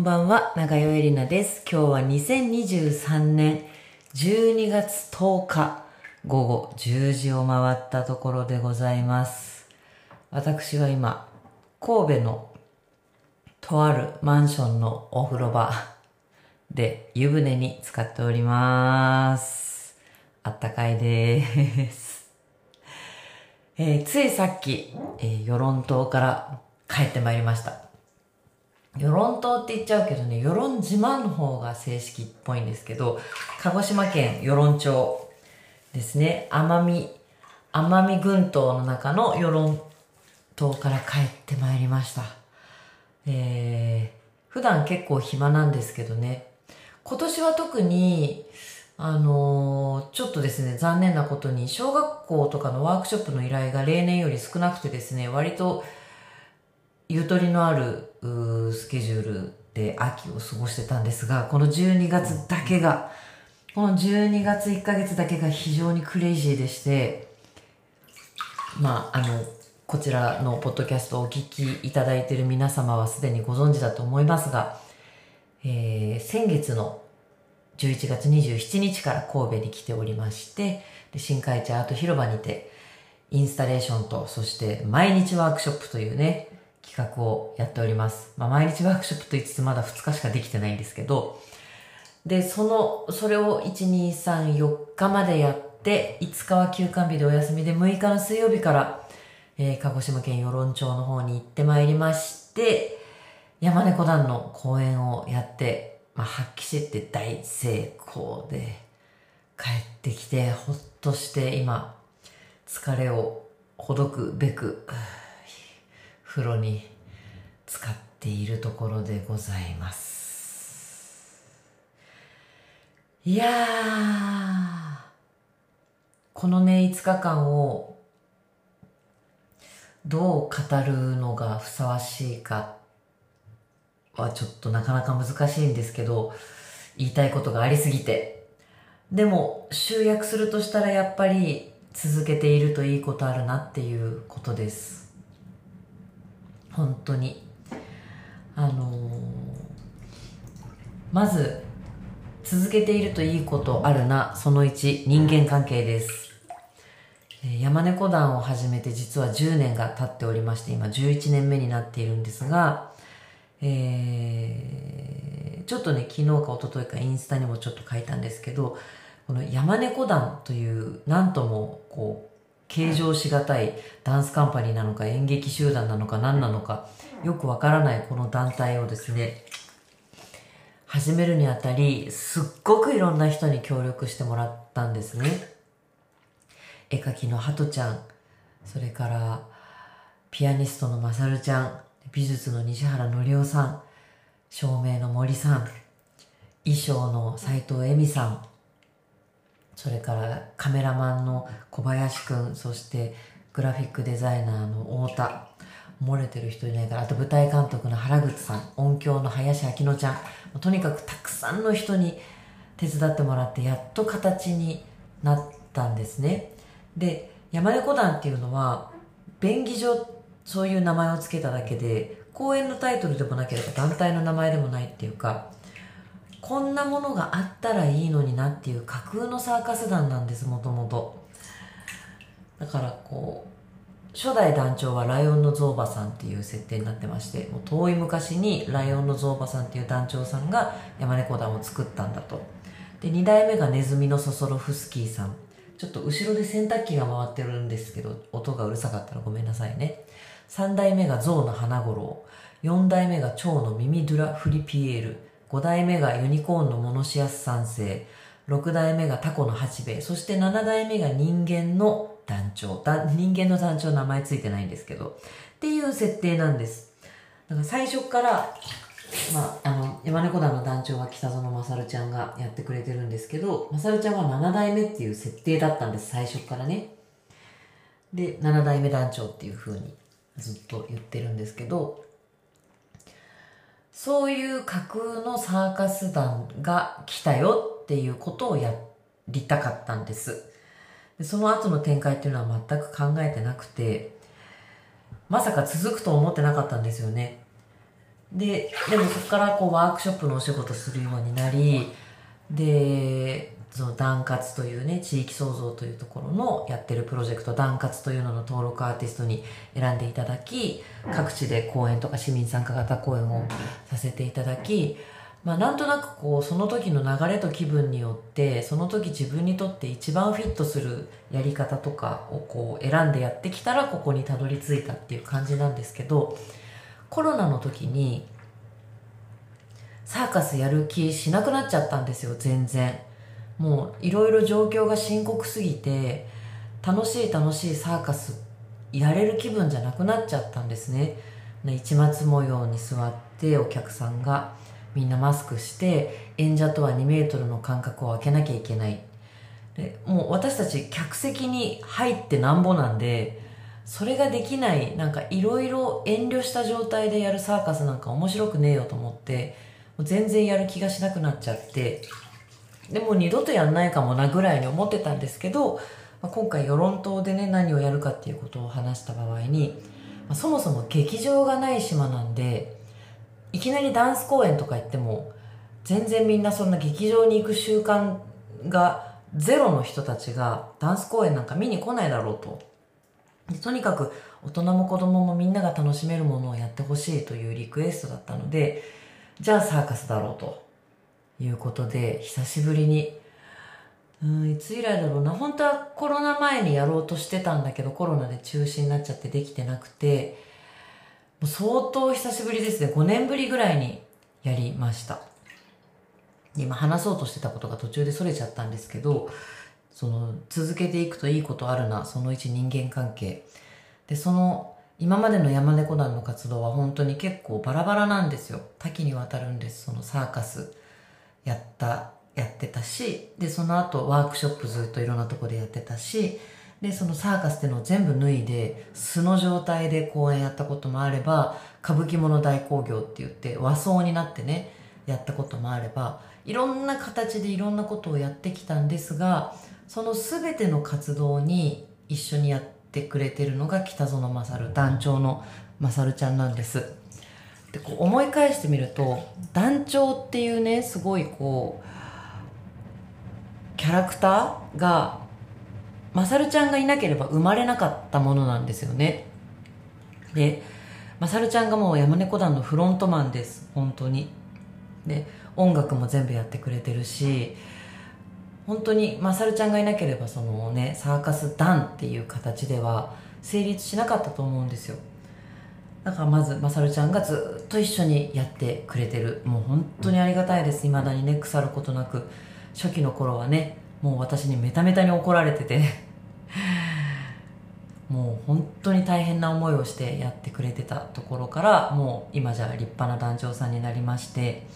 んばんは、長代エリナです。今日は2023年12月10日午後10時を回ったところでございます。私は今、神戸のとあるマンションのお風呂場で湯船に浸かっております。あったかいです。えーついさっき、えー、与論島から帰ってまいりました。与論島って言っちゃうけどね、与論島の方が正式っぽいんですけど、鹿児島県与論町ですね、奄美、奄美群島の中の与論島から帰ってまいりました。えー、普段結構暇なんですけどね、今年は特に、あのーちょっとですね、残念なことに、小学校とかのワークショップの依頼が例年より少なくてですね、割とゆとりのあるスケジュールで秋を過ごしてたんですが、この12月だけが、この12月1ヶ月だけが非常にクレイジーでして、まあ、あの、こちらのポッドキャストをお聞きいただいている皆様はすでにご存知だと思いますが、えー先月の11月27日から神戸に来ておりまして、で新海地アート広場にて、インスタレーションと、そして毎日ワークショップというね、企画をやっております。まあ、毎日ワークショップと言いつつまだ2日しかできてないんですけど、で、その、それを1、2、3、4日までやって、5日は休館日でお休みで、6日の水曜日から、えー鹿児島県与論町の方に行ってまいりまして、山猫団の公演をやって、まあ、発揮して大成功で、帰ってきて、ほっとして、今、疲れをほどくべく、風呂に使っているところでございます。いやー、このね、5日間をどう語るのがふさわしいかはちょっとなかなか難しいんですけど、言いたいことがありすぎて。でも、集約するとしたらやっぱり続けているといいことあるなっていうことです。本当に。あのーまず、続けているといいことあるな、その1、人間関係です。山猫団を始めて実は10年が経っておりまして、今11年目になっているんですが、えーちょっとね、昨日か一昨日かインスタにもちょっと書いたんですけど、この山猫団という、なんとも、こう、形状しがたいダンスカンパニーなのか演劇集団なのか何なのか、よくわからないこの団体をですね、始めるにあたり、すっごくいろんな人に協力してもらったんですね。絵描きのハトちゃん、それから、ピアニストのマサルちゃん、美術の西原のりおさん、照明の森さん、衣装の斉藤恵美さん、それからカメラマンの小林くん、そしてグラフィックデザイナーの太田、漏れてる人いないから、あと舞台監督の原口さん、音響の林明乃ちゃん、とにかくたくさんの人に手伝ってもらって、やっと形になったんですね。で、山猫団っていうのは、便宜上そういう名前を付けただけで、公演のタイトルでもなければ団体の名前でもないっていうか、こんなものがあったらいいのになっていう架空のサーカス団なんです、もともと。だからこう、初代団長はライオンのゾウバさんっていう設定になってまして、もう遠い昔にライオンのゾウバさんっていう団長さんが山猫団を作ったんだと。で、2代目がネズミのソソロフスキーさん。ちょっと後ろで洗濯機が回ってるんですけど、音がうるさかったらごめんなさいね。3代目がゾウの花五郎。4代目が蝶の耳ドゥラフリピエール。5代目がユニコーンのモノシアス三世。6代目がタコの八兵衛。そして7代目が人間の団長。人間の団長名前ついてないんですけど。っていう設定なんです。だから最初から、まあ、あの、山猫団の団長は北園勝ちゃんがやってくれてるんですけど、勝ちゃんは7代目っていう設定だったんです、最初からね。で、7代目団長っていう風にずっと言ってるんですけど、そういう架空のサーカス団が来たよっていうことをやりたかったんです。でその後の展開っていうのは全く考えてなくて、まさか続くと思ってなかったんですよね。で、でもそこからこうワークショップのお仕事するようになり、で、そのダンカツというね、地域創造というところのやってるプロジェクト、ダンカツというのの登録アーティストに選んでいただき、各地で講演とか市民参加型講演をさせていただき、まあなんとなくこう、その時の流れと気分によって、その時自分にとって一番フィットするやり方とかをこう選んでやってきたらここにたどり着いたっていう感じなんですけど、コロナの時にサーカスやる気しなくなっちゃったんですよ、全然。もういろいろ状況が深刻すぎて、楽しい楽しいサーカスやれる気分じゃなくなっちゃったんですね。市松模様に座ってお客さんがみんなマスクして演者とは2メートルの間隔を空けなきゃいけないでもう私たち客席に入ってなんぼなんでそれができないなんかいろいろ遠慮した状態でやるサーカスなんか面白くねえよと思ってもう全然やる気がしなくなっちゃってでも二度とやんないかもなぐらいに思ってたんですけど、まあ、今回与論島でね何をやるかっていうことを話した場合に、まあ、そもそも劇場がない島なんでいきなりダンス公演とか行っても全然みんなそんな劇場に行く習慣がゼロの人たちがダンス公演なんか見に来ないだろうと。とにかく大人も子供もみんなが楽しめるものをやってほしいというリクエストだったので、じゃあサーカスだろうということで、久しぶりに、うん、いつ以来だろうな。本当はコロナ前にやろうとしてたんだけど、コロナで中止になっちゃってできてなくて、もう相当久しぶりですね。5年ぶりぐらいにやりました。今話そうとしてたことが途中でそれちゃったんですけど、その続けていくといいことあるな、その1人間関係。で、その今までの山猫団の活動は本当に結構バラバラなんですよ。多岐にわたるんです。そのサーカスやった、やってたし、で、その後ワークショップずっといろんなとこでやってたし、で、そのサーカスっていうのを全部脱いで、素の状態で公演やったこともあれば、歌舞伎物大興行って言って和装になってね、やったこともあれば、いろんな形でいろんなことをやってきたんですが、その全ての活動に一緒にやってくれてるのが北園勝、団長の勝ちゃんなんです。で、こう思い返してみると、団長っていうね、すごいこう、キャラクターがまさるちゃんがいなければ生まれなかったものなんですよね。で、まさるちゃんがもう山猫団のフロントマンです、本当に。で、音楽も全部やってくれてるし、本当にまさるちゃんがいなければそのね、サーカス団っていう形では成立しなかったと思うんですよ。だからまずまさるちゃんがずっと一緒にやってくれてる。もう本当にありがたいです。未だにね、腐ることなく。初期の頃はね、もう私にメタメタに怒られてて もう本当に大変な思いをしてやってくれてたところからもう今じゃ立派な団長さんになりまして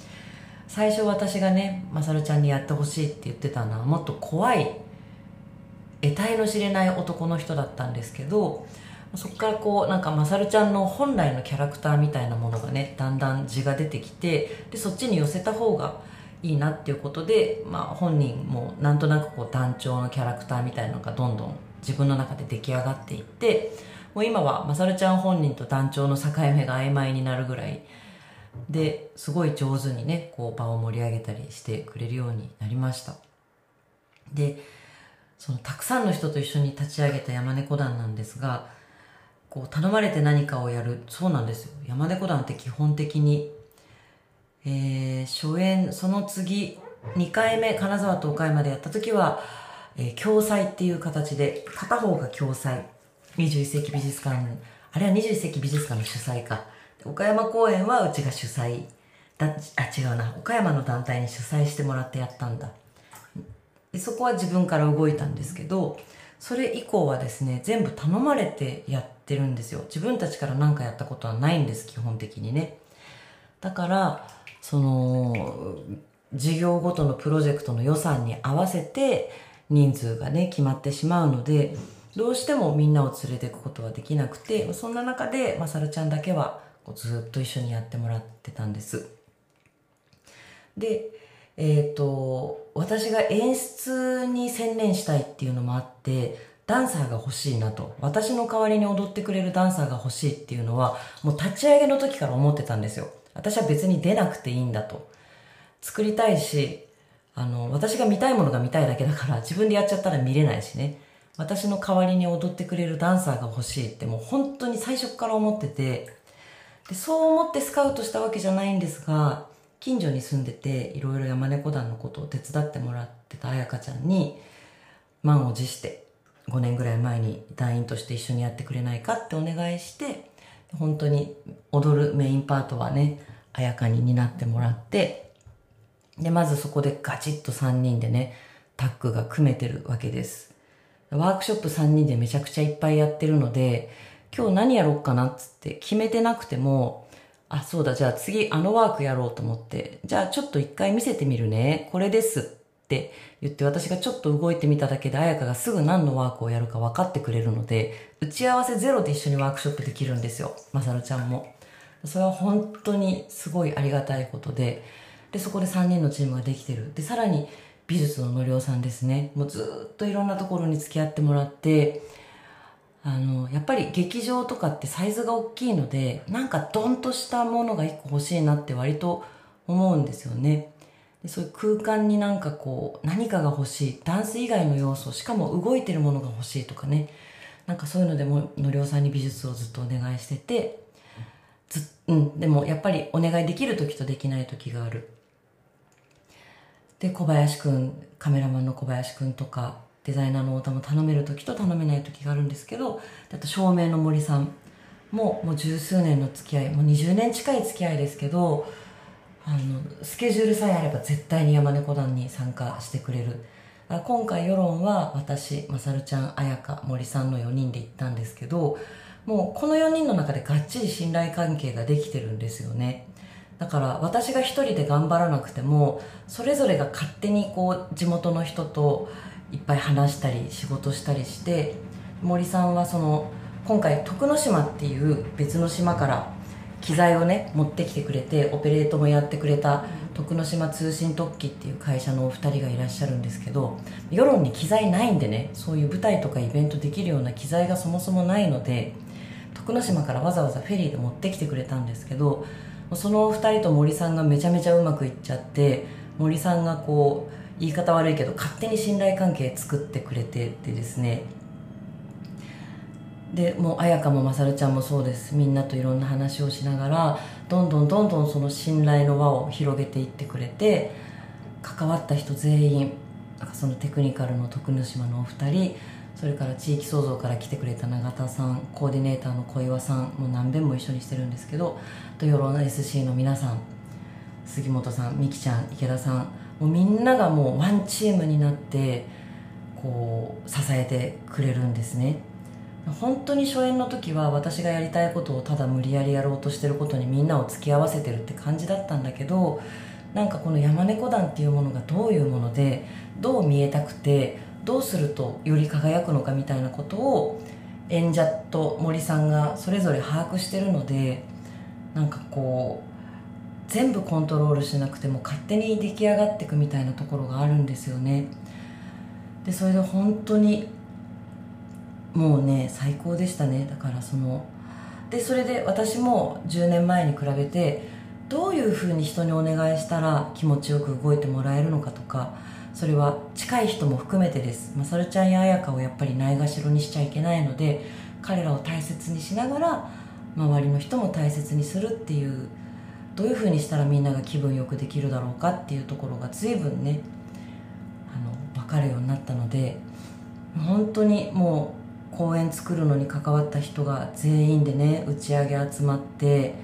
最初私がねまさるちゃんにやってほしいって言ってたのはもっと怖い得体の知れない男の人だったんですけどそこからこうなんかまさるちゃんの本来のキャラクターみたいなものがねだんだん字が出てきてでそっちに寄せた方がいいなっていうことで、まあ、本人もなんとなくこう団長のキャラクターみたいなのがどんどん自分の中で出来上がっていってもう今はまさるちゃん本人と団長の境目が曖昧になるぐらいですごい上手にねこう場を盛り上げたりしてくれるようになりました。でそのたくさんの人と一緒に立ち上げた山猫団なんですがこう頼まれて何かをやるそうなんですよ山猫団って基本的にえー、初演、その次、2回目、金沢と岡山でやった時は、えー、共催っていう形で、片方が共催。21世紀美術館、あれは21世紀美術館の主催か。岡山公演はうちが主催。だ、あ、違うな。岡山の団体に主催してもらってやったんだ。でそこは自分から動いたんですけど、それ以降はですね、全部頼まれてやってるんですよ。自分たちから何かやったことはないんです、基本的にね。だから、その、事業ごとのプロジェクトの予算に合わせて人数がね、決まってしまうので、どうしてもみんなを連れていくことはできなくて、そんな中で、まさるちゃんだけはずっと一緒にやってもらってたんです。で、えっ、ー、と、私が演出に専念したいっていうのもあって、ダンサーが欲しいなと。私の代わりに踊ってくれるダンサーが欲しいっていうのは、もう立ち上げの時から思ってたんですよ。私は別に出なくていいんだと。作りたいし、あの、私が見たいものが見たいだけだから自分でやっちゃったら見れないしね。私の代わりに踊ってくれるダンサーが欲しいってもう本当に最初から思ってて、でそう思ってスカウトしたわけじゃないんですが、近所に住んでていろいろ山猫団のことを手伝ってもらってた彩香ちゃんに満を持して5年ぐらい前に団員として一緒にやってくれないかってお願いして本当に踊るメインパートはね彩香に担ってもらってでまずそこでガチッと3人でねタッグが組めてるわけですワークショップ3人でめちゃくちゃいっぱいやってるので今日何やろうかなっつって決めてなくてもあ、そうだ、じゃあ次あのワークやろうと思って、じゃあちょっと一回見せてみるね。これですって言って私がちょっと動いてみただけで彩香がすぐ何のワークをやるか分かってくれるので、打ち合わせゼロで一緒にワークショップできるんですよ。まさるちゃんも。それは本当にすごいありがたいことで、で、そこで3人のチームができてる。で、さらに美術ののりおさんですね。もうずっといろんなところに付き合ってもらって、あの、やっぱり劇場とかってサイズが大きいので、なんかドンとしたものが一個欲しいなって割と思うんですよね。でそういう空間になんかこう、何かが欲しい。ダンス以外の要素、しかも動いてるものが欲しいとかね。なんかそういうのでも、のりおさんに美術をずっとお願いしてて、ずうん、でもやっぱりお願いできる時とできない時がある。で、小林くん、カメラマンの小林くんとか、デザイナーの太田も頼める時と頼めない時があるんですけどあと照明の森さんももう十数年の付き合いもう20年近い付き合いですけどあのスケジュールさえあれば絶対に山猫団に参加してくれる。今回世論は私まさるちゃん彩香森さんの4人で行ったんですけどもうこの4人の中でがっちり信頼関係ができてるんですよね。だから私が一人で頑張らなくてもそれぞれが勝手にこう地元の人といっぱい話したり仕事したりして森さんはその今回徳之島っていう別の島から機材をね持ってきてくれてオペレートもやってくれた徳之島通信特技っていう会社のお二人がいらっしゃるんですけど世論に機材ないんでねそういう舞台とかイベントできるような機材がそもそもないので徳之島からわざわざフェリーで持ってきてくれたんですけどそのお二人と森さんがめちゃめちゃうまくいっちゃって森さんがこう言い方悪いけど勝手に信頼関係作ってくれてってですねでもう彩香もまさるちゃんもそうです。みんなといろんな話をしながらどんどんどんどんその信頼の輪を広げていってくれて関わった人全員そのテクニカルの徳之島のお二人それから地域創造から来てくれた永田さんコーディネーターの小岩さんもう何遍も一緒にしてるんですけどと世論 SC の皆さん杉本さん美樹ちゃん池田さんもうみんながもうワンチームになってこう支えてくれるんですね。本当に初演の時は私がやりたいことをただ無理やりやろうとしてることにみんなを付き合わせてるって感じだったんだけどなんかこの山猫団っていうものがどういうものでどう見えたくてどうするとより輝くのかみたいなことを演者と森さんがそれぞれ把握してるのでなんかこう全部コントロールしなくても勝手に出来上がっていくみたいなところがあるんですよね。でそれで本当にもうね最高でしたね。だからそのでそれで私も10年前に比べてどういうふうに人にお願いしたら気持ちよく動いてもらえるのかとかそれは近い人も含めてです。まさるちゃんや彩香をやっぱりないがしろにしちゃいけないので彼らを大切にしながら周りの人も大切にするっていうどういうふうにしたらみんなが気分よくできるだろうかっていうところが随分ねあの分かるようになったので本当にもう公演作るのに関わった人が全員でね打ち上げ集まって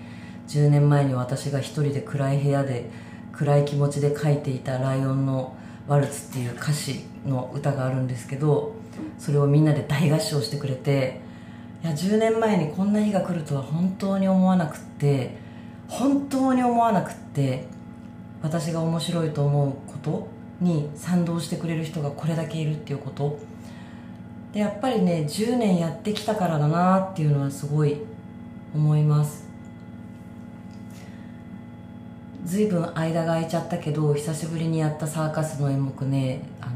10年前に私が一人で暗い部屋で暗い気持ちで書いていた「ライオンのワルツ」っていう歌詞の歌があるんですけどそれをみんなで大合唱してくれていや10年前にこんな日が来るとは本当に思わなくって本当に思わなくって私が面白いと思うことに賛同してくれる人がこれだけいるっていうこと。でやっぱりね10年やってきたからだなっていうのはすごい思います。随分間が空いちゃったけど久しぶりにやったサーカスの演目ねあの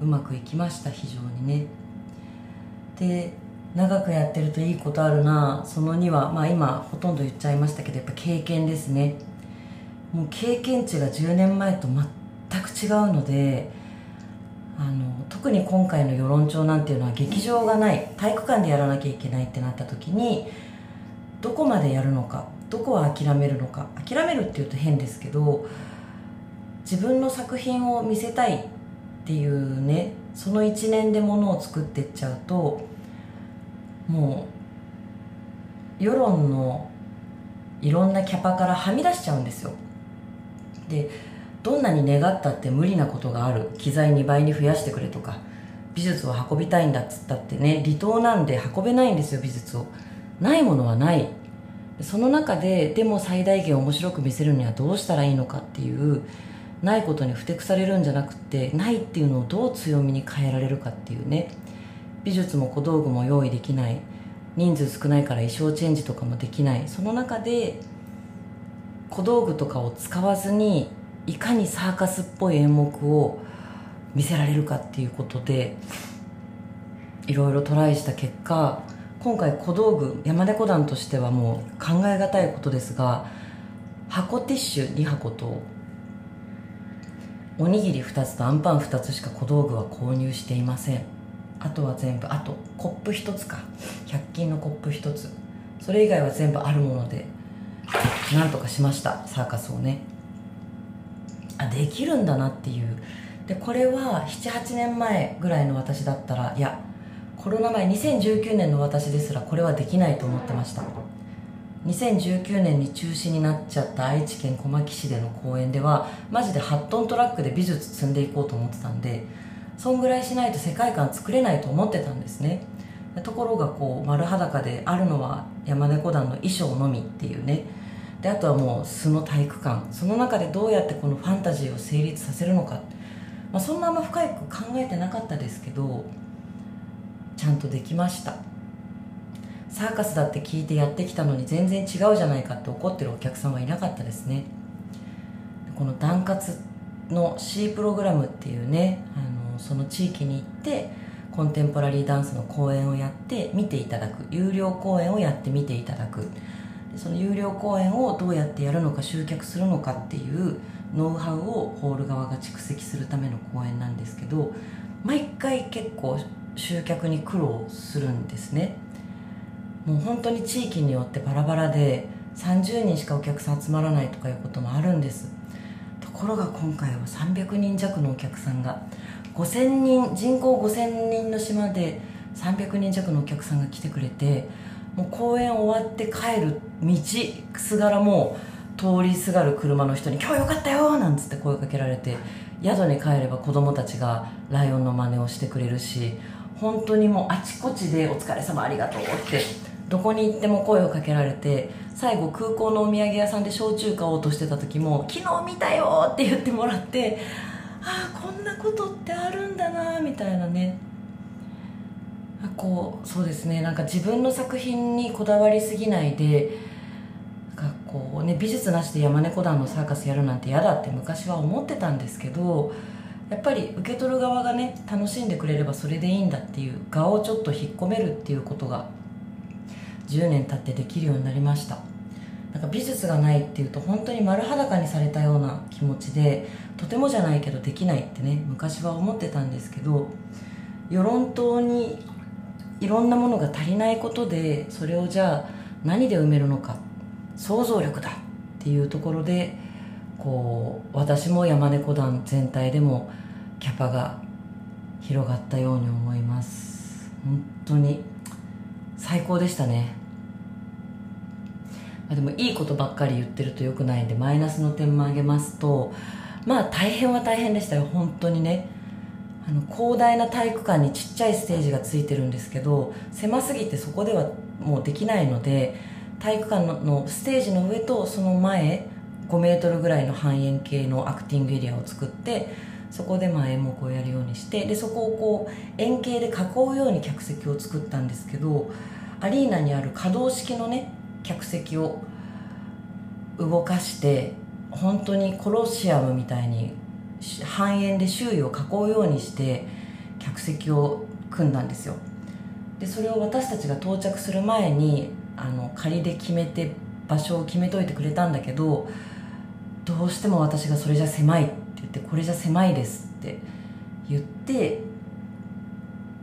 うまくいきました非常にね。で長くやってるといいことあるなその2はまあ今ほとんど言っちゃいましたけどやっぱ経験ですね。もう経験値が10年前と全く違うのであの特に今回の世論調なんていうのは劇場がない体育館でやらなきゃいけないってなった時にどこまでやるのかどこは諦めるのか諦めるっていうと変ですけど自分の作品を見せたいっていうねその一年でものを作ってっちゃうともう世論のいろんなキャパからはみ出しちゃうんですよ。でどんなに願ったって無理なことがある。機材2倍に増やしてくれとか。美術を運びたいんだっつったってね。離島なんで運べないんですよ美術を。ないものはない。その中ででも最大限面白く見せるにはどうしたらいいのかっていうないことにふてくされるんじゃなくてないっていうのをどう強みに変えられるかっていうね。美術も小道具も用意できない。人数少ないから衣装チェンジとかもできない。その中で小道具とかを使わずにいかにサーカスっぽい演目を見せられるかっていうことでいろいろトライした結果今回小道具山猫団としてはもう考え難いことですが箱ティッシュ2箱とおにぎり2つとあんパン2つしか小道具は購入していません。あとは全部あとコップ1つか。100均のコップ1つ。それ以外は全部あるものでなんとかしましたサーカスをね。あできるんだなっていう。でこれは78年前ぐらいの私だったらいやコロナ前2019年の私ですらこれはできないと思ってました。2019年に中止になっちゃった愛知県小牧市での公演ではマジで8トントラックで美術積んでいこうと思ってたんでそんぐらいしないと世界観作れないと思ってたんですね。ところがこう丸裸であるのは山猫団の衣装のみっていうね。であとはもう素の体育館。その中でどうやってこのファンタジーを成立させるのか、まあ、そんなあんま深く考えてなかったですけどちゃんとできました。サーカスだって聞いてやってきたのに全然違うじゃないかって怒ってるお客さんはいなかったですね。このダンカツの C プログラムっていうねあのその地域に行ってコンテンポラリーダンスの公演をやって見ていただく。有料公演をやって見ていただく。その有料公演をどうやってやるのか集客するのかっていうノウハウをホール側が蓄積するための公演なんですけど毎回結構集客に苦労するんですね。もう本当に地域によってバラバラで30人しかお客さん集まらないとかいうこともあるんです。ところが今回は300人弱のお客さんが5000人人口5000人の島で300人弱のお客さんが来てくれてもう公演終わって帰る道すがらも通りすがる車の人に「今日よかったよ!」なんつって声かけられて宿に帰れば子供たちがライオンの真似をしてくれるし本当にもうあちこちで「お疲れ様ありがとう」ってどこに行っても声をかけられて最後空港のお土産屋さんで焼酎買おうとしてた時も「昨日見たよ!」って言ってもらってああこんなことってあるんだなみたいなねこうそうですね。なんか自分の作品にこだわりすぎないでなんかこう、ね、美術なしで山猫団のサーカスやるなんて嫌だって昔は思ってたんですけどやっぱり受け取る側がね楽しんでくれればそれでいいんだっていう側をちょっと引っ込めるっていうことが10年経ってできるようになりました。なんか美術がないっていうと本当に丸裸にされたような気持ちでとてもじゃないけどできないってね昔は思ってたんですけど世論党にいろんなものが足りないことでそれをじゃあ何で埋めるのか想像力だっていうところでこう私も山猫団全体でもキャパが広がったように思います。本当に最高でしたね。でもいいことばっかり言ってるとよくないんでマイナスの点も挙げますとまあ大変は大変でしたよ。本当にね。あの広大な体育館にちっちゃいステージがついてるんですけど狭すぎてそこではもうできないので体育館のステージの上とその前5メートルぐらいの半円形のアクティングエリアを作ってそこでまあ演目をやるようにしてでそこをこう円形で囲うように客席を作ったんですけどアリーナにある可動式のね客席を動かして本当にコロシアムみたいに半円で周囲を囲うようにして客席を組んだんですよ。でそれを私たちが到着する前にあの仮で決めて場所を決めといてくれたんだけどどうしても私がそれじゃ狭いって言ってこれじゃ狭いですって言って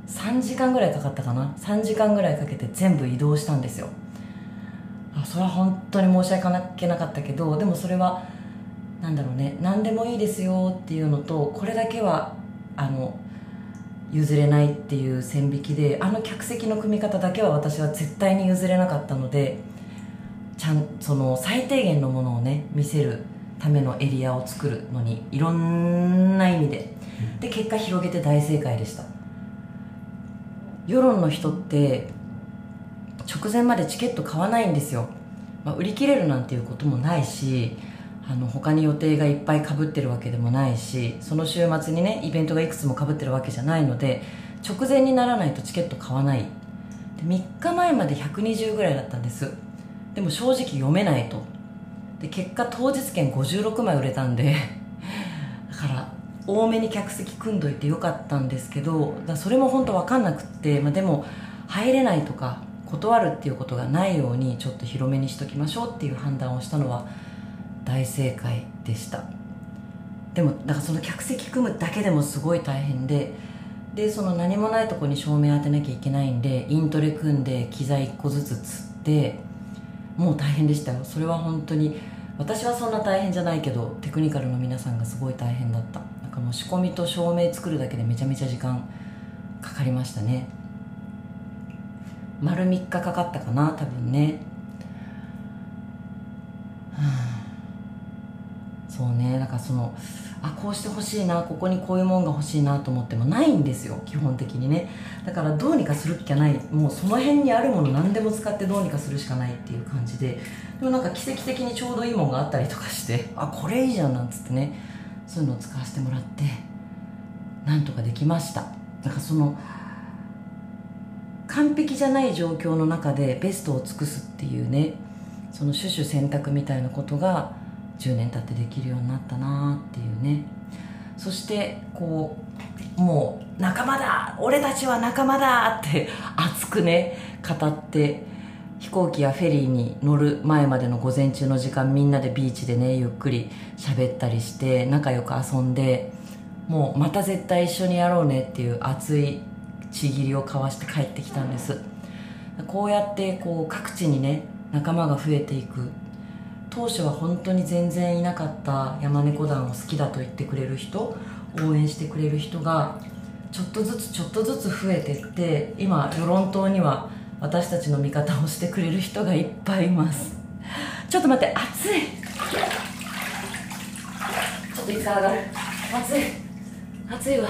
3時間ぐらいかかったかな？3時間ぐらいかけて全部移動したんですよ。あそれは本当に申し訳なかったけどでもそれはなんだろうね何でもいいですよっていうのとこれだけはあの譲れないっていう線引きであの客席の組み方だけは私は絶対に譲れなかったのでちゃんその最低限のものをね見せるためのエリアを作るのにいろんな意味で。で結果広げて大正解でした。世論の人って直前までチケット買わないんですよ、まあ、売り切れるなんていうこともないしあの他に予定がいっぱいかぶってるわけでもないしその週末にねイベントがいくつもかぶってるわけじゃないので直前にならないとチケット買わない。で3日前まで120ぐらいだったんです。でも正直読めないと。で結果当日券56枚売れたんで だから多めに客席組んどいてよかったんですけどだそれも本当分かんなくって、まあ、でも入れないとか断るっていうことがないようにちょっと広めにしときましょうっていう判断をしたのは大正解でした。でもだからその客席組むだけでもすごい大変ででその何もないとこに照明当てなきゃいけないんでイントレ組んで機材1個ずつつってもう大変でしたよ。それは本当に私はそんな大変じゃないけどテクニカルの皆さんがすごい大変だった。なんかもう仕込みと照明作るだけでめちゃめちゃ時間かかりましたね。丸3日かかったかな多分ね、はあ、そうね。なんかそのあこうしてほしいなここにこういうもんが欲しいなと思ってもないんですよ基本的にね。だからどうにかするっきゃない。もうその辺にあるもの何でも使ってどうにかするしかないっていう感じで。でもなんか奇跡的にちょうどいいもんがあったりとかしてあこれいいじゃんなんつってね。そういうのを使わせてもらってなんとかできました。なんかその完璧じゃない状況の中でベストを尽くすっていうねその種々選択みたいなことが10年経ってできるようになったなっていうね。そしてこうもう仲間だ俺たちは仲間だって熱くね語って飛行機やフェリーに乗る前までの午前中の時間みんなでビーチでねゆっくり喋ったりして仲良く遊んでもうまた絶対一緒にやろうねっていう熱いちぎりを交わして帰ってきたんです。こうやってこう各地にね仲間が増えていく。当初は本当に全然いなかった山猫団を好きだと言ってくれる人応援してくれる人がちょっとずつちょっとずつ増えてって今与論島には私たちの味方をしてくれる人がいっぱいいます。ちょっと待って暑い！ちょっといつ上がる。暑い。暑いわ。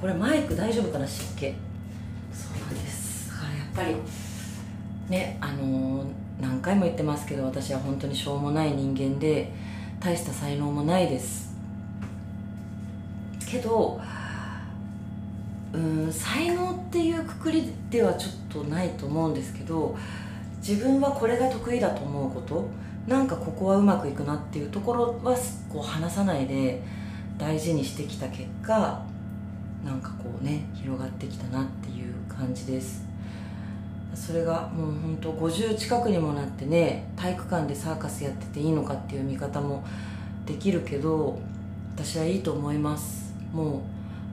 これマイク大丈夫かな湿気。そうなんです。だからやっぱりねあのー何回も言ってますけど私は本当にしょうもない人間で大した才能もないです。けどうん才能っていうくくりではちょっとないと思うんですけど自分はこれが得意だと思うことなんかここはうまくいくなっていうところはこう話さないで大事にしてきた結果なんかこうね広がってきたなっていう感じです。それがもう本当50近くにもなってね体育館でサーカスやってていいのかっていう見方もできるけど私はいいと思います。もう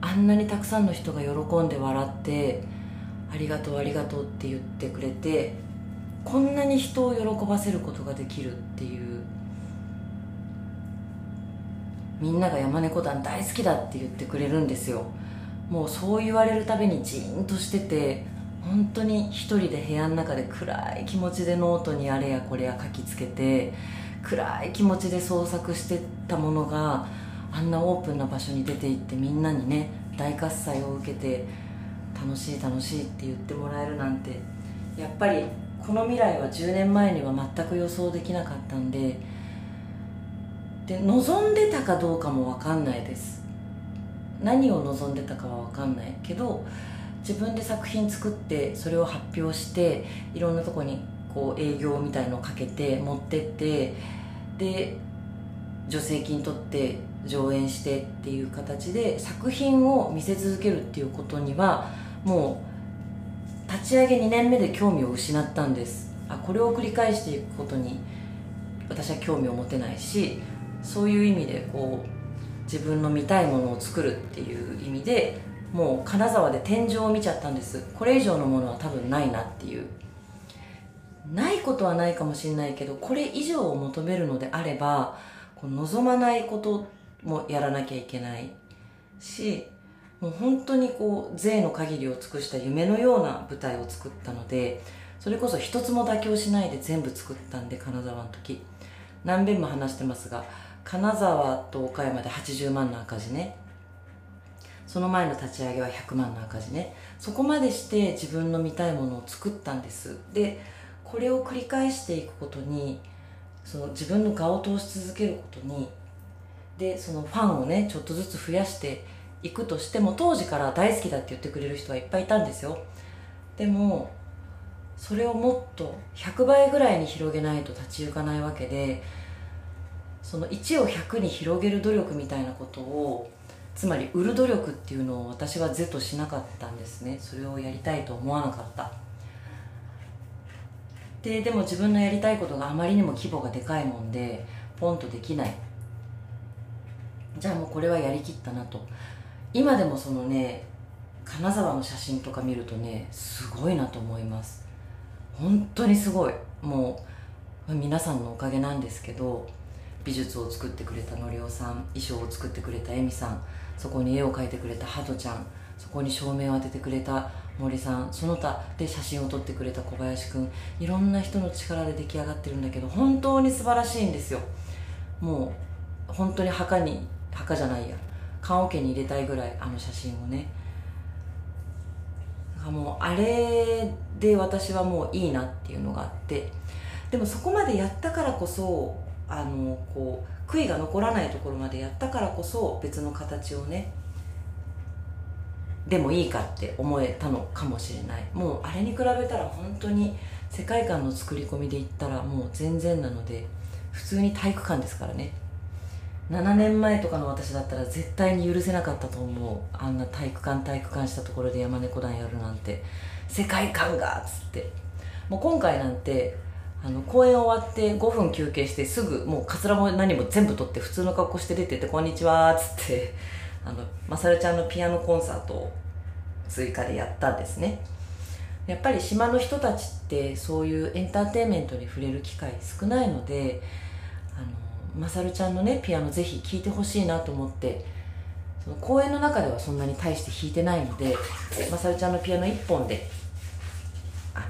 あんなにたくさんの人が喜んで笑ってありがとうありがとうって言ってくれてこんなに人を喜ばせることができるっていうみんなが山猫団大好きだって言ってくれるんですよ。もうそう言われるたびにジーンとしてて本当に一人で部屋の中で暗い気持ちでノートにあれやこれや書きつけて暗い気持ちで創作してたものがあんなオープンな場所に出て行ってみんなにね大喝采を受けて楽しい楽しいって言ってもらえるなんてやっぱりこの未来は10年前には全く予想できなかったんでで望んでたかどうかも分かんないです。何を望んでたかは分かんないけど自分で作品作ってそれを発表していろんなとこにこう営業みたいのをかけて持ってってで助成金取って上演してっていう形で作品を見せ続けるっていうことにはもう立ち上げ2年目で興味を失ったんです。あこれを繰り返していくことに私は興味を持てないしそういう意味でこう自分の見たいものを作るっていう意味でもう金沢で天井を見ちゃったんです。これ以上のものは多分ないなっていう。ないことはないかもしれないけどこれ以上を求めるのであれば望まないこともやらなきゃいけないしもう本当にこう税の限りを尽くした夢のような舞台を作ったのでそれこそ一つも妥協しないで全部作ったんで金沢の時。何遍も話してますが金沢と岡山で80万の赤字ね。その前の立ち上げは100万の赤字ね。そこまでして自分の見たいものを作ったんです。でこれを繰り返していくことにその自分の顔を通し続けることにでそのファンをねちょっとずつ増やしていくとしても当時から大好きだって言ってくれる人はいっぱいいたんですよ。でもそれをもっと100倍ぐらいに広げないと立ち行かないわけでその1を100に広げる努力みたいなことをつまり売る努力っていうのを私は是としなかったんですね。それをやりたいと思わなかった。ででも自分のやりたいことがあまりにも規模がでかいもんでポンとできない。じゃあもうこれはやりきったなと。今でもそのね金沢の写真とか見るとねすごいなと思います。本当にすごい。もう皆さんのおかげなんですけど美術を作ってくれたのりおさん衣装を作ってくれたえみさんそこに絵を描いてくれたハトちゃんそこに照明を当ててくれた森さんその他で写真を撮ってくれた小林くんいろんな人の力で出来上がってるんだけど本当に素晴らしいんですよ。もう本当に墓に墓じゃないや棺桶に入れたいぐらいあの写真をね。もうあれで私はもういいなっていうのがあって。でもそこまでやったからこそあのこう悔いが残らないところまでやったからこそ別の形をねでもいいかって思えたのかもしれない。もうあれに比べたら本当に世界観の作り込みで言ったらもう全然なので普通に体育館ですからね。7年前とかの私だったら絶対に許せなかったと思う。あんな体育館体育館したところで山猫団やるなんて。世界観がっつって。もう今回なんてあの公演終わって5分休憩してすぐもうカツラも何も全部取って普通の格好して出てって「こんにちは」っつってあのまさるちゃんのピアノコンサートを追加でやったんですね。やっぱり島の人たちってそういうエンターテインメントに触れる機会少ないのであのまさるちゃんのねピアノぜひ聴いてほしいなと思ってその公演の中ではそんなに大して弾いてないのでまさるちゃんのピアノ1本であの